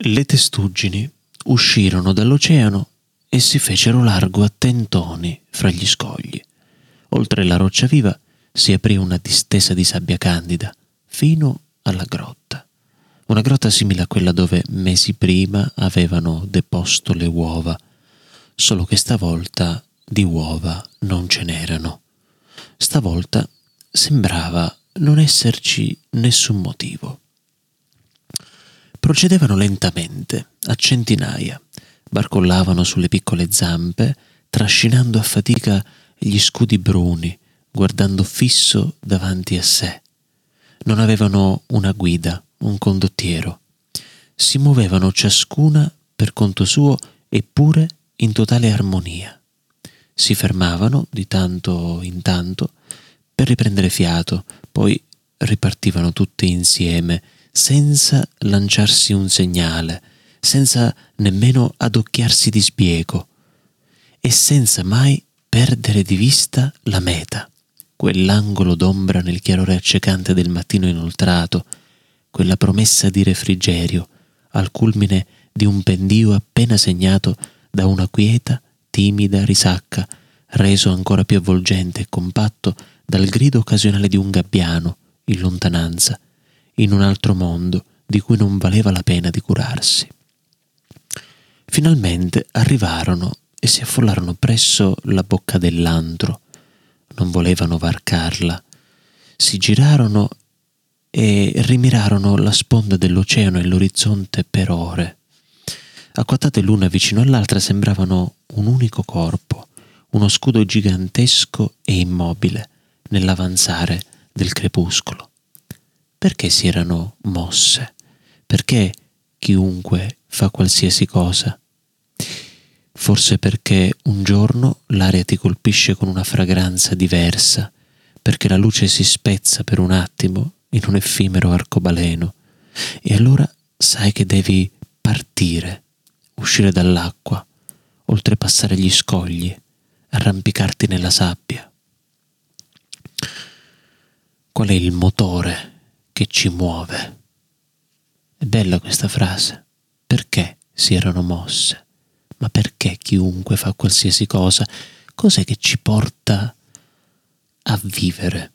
Le testuggini uscirono dall'oceano e si fecero largo a tentoni fra gli scogli. Oltre la roccia viva si aprì una distesa di sabbia candida fino alla grotta. Una grotta simile a quella dove mesi prima avevano deposto le uova, solo che stavolta di uova non ce n'erano. Stavolta sembrava non esserci nessun motivo. Procedevano lentamente, a centinaia, barcollavano sulle piccole zampe, trascinando a fatica gli scudi bruni, guardando fisso davanti a sé. Non avevano una guida, un condottiero. Si muovevano ciascuna per conto suo eppure in totale armonia. Si fermavano di tanto in tanto per riprendere fiato, poi ripartivano tutte insieme, senza lanciarsi un segnale, senza nemmeno adocchiarsi di sbieco e senza mai perdere di vista la meta, quell'angolo d'ombra nel chiarore accecante del mattino inoltrato, quella promessa di refrigerio al culmine di un pendio appena segnato da una quieta, timida risacca, reso ancora più avvolgente e compatto dal grido occasionale di un gabbiano in lontananza, in un altro mondo di cui non valeva la pena di curarsi. Finalmente arrivarono e si affollarono presso la bocca dell'antro. Non volevano varcarla. Si girarono e rimirarono la sponda dell'oceano e l'orizzonte per ore. Acquattate l'una vicino all'altra sembravano un unico corpo, uno scudo gigantesco e immobile nell'avanzare del crepuscolo. Perché si erano mosse? Perché chiunque fa qualsiasi cosa. Forse perché un giorno l'aria ti colpisce con una fragranza diversa, perché la luce si spezza per un attimo in un effimero arcobaleno, e allora sai che devi partire, uscire dall'acqua, oltrepassare gli scogli, arrampicarti nella sabbia. Qual è il motore che ci muove? È bella questa frase. Perché si erano mosse? Ma perché chiunque fa qualsiasi cosa? Cos'è che ci porta a vivere?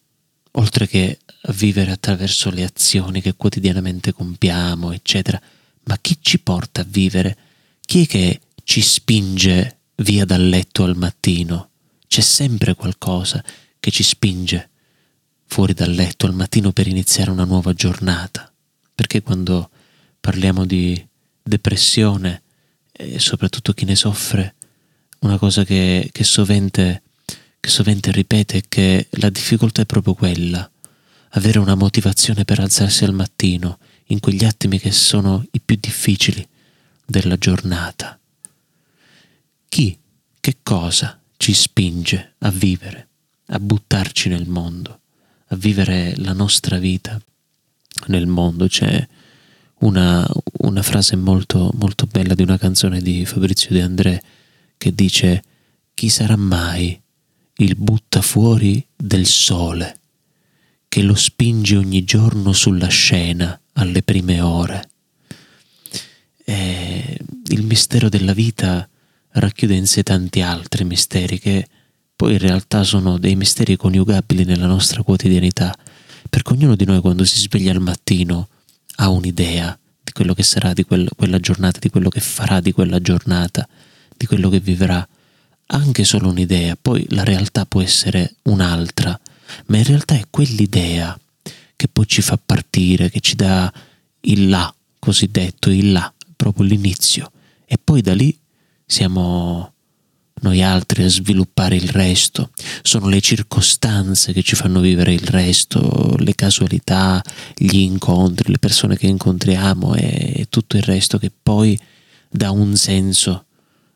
Oltre che a vivere attraverso le azioni che quotidianamente compiamo, eccetera. Ma chi ci porta a vivere? Chi è che ci spinge via dal letto al mattino? C'è sempre qualcosa che ci spinge fuori dal letto al mattino per iniziare una nuova giornata. Perché quando parliamo di depressione e soprattutto chi ne soffre, una cosa che, che, sovente, che sovente ripete è che la difficoltà è proprio quella, avere una motivazione per alzarsi al mattino in quegli attimi che sono i più difficili della giornata. Chi, che cosa ci spinge a vivere, a buttarci nel mondo, a vivere la nostra vita nel mondo? C'è una, una frase molto, molto bella di una canzone di Fabrizio De André che dice chi sarà mai il butta fuori del sole che lo spinge ogni giorno sulla scena alle prime ore. E il mistero della vita racchiude in sé tanti altri misteri che poi in realtà sono dei misteri coniugabili nella nostra quotidianità, perché ognuno di noi quando si sveglia al mattino ha un'idea di quello che sarà di quel, quella giornata, di quello che farà di quella giornata, di quello che vivrà. Anche solo un'idea, poi la realtà può essere un'altra, ma in realtà è quell'idea che poi ci fa partire, che ci dà il là, cosiddetto il là, proprio l'inizio. E poi da lì siamo noi altri a sviluppare il resto, sono le circostanze che ci fanno vivere il resto, le casualità, gli incontri, le persone che incontriamo e tutto il resto che poi dà un senso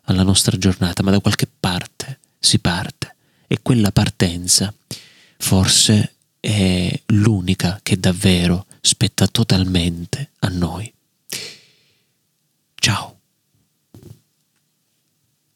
alla nostra giornata, ma da qualche parte si parte e quella partenza forse è l'unica che davvero spetta totalmente a noi. Ciao.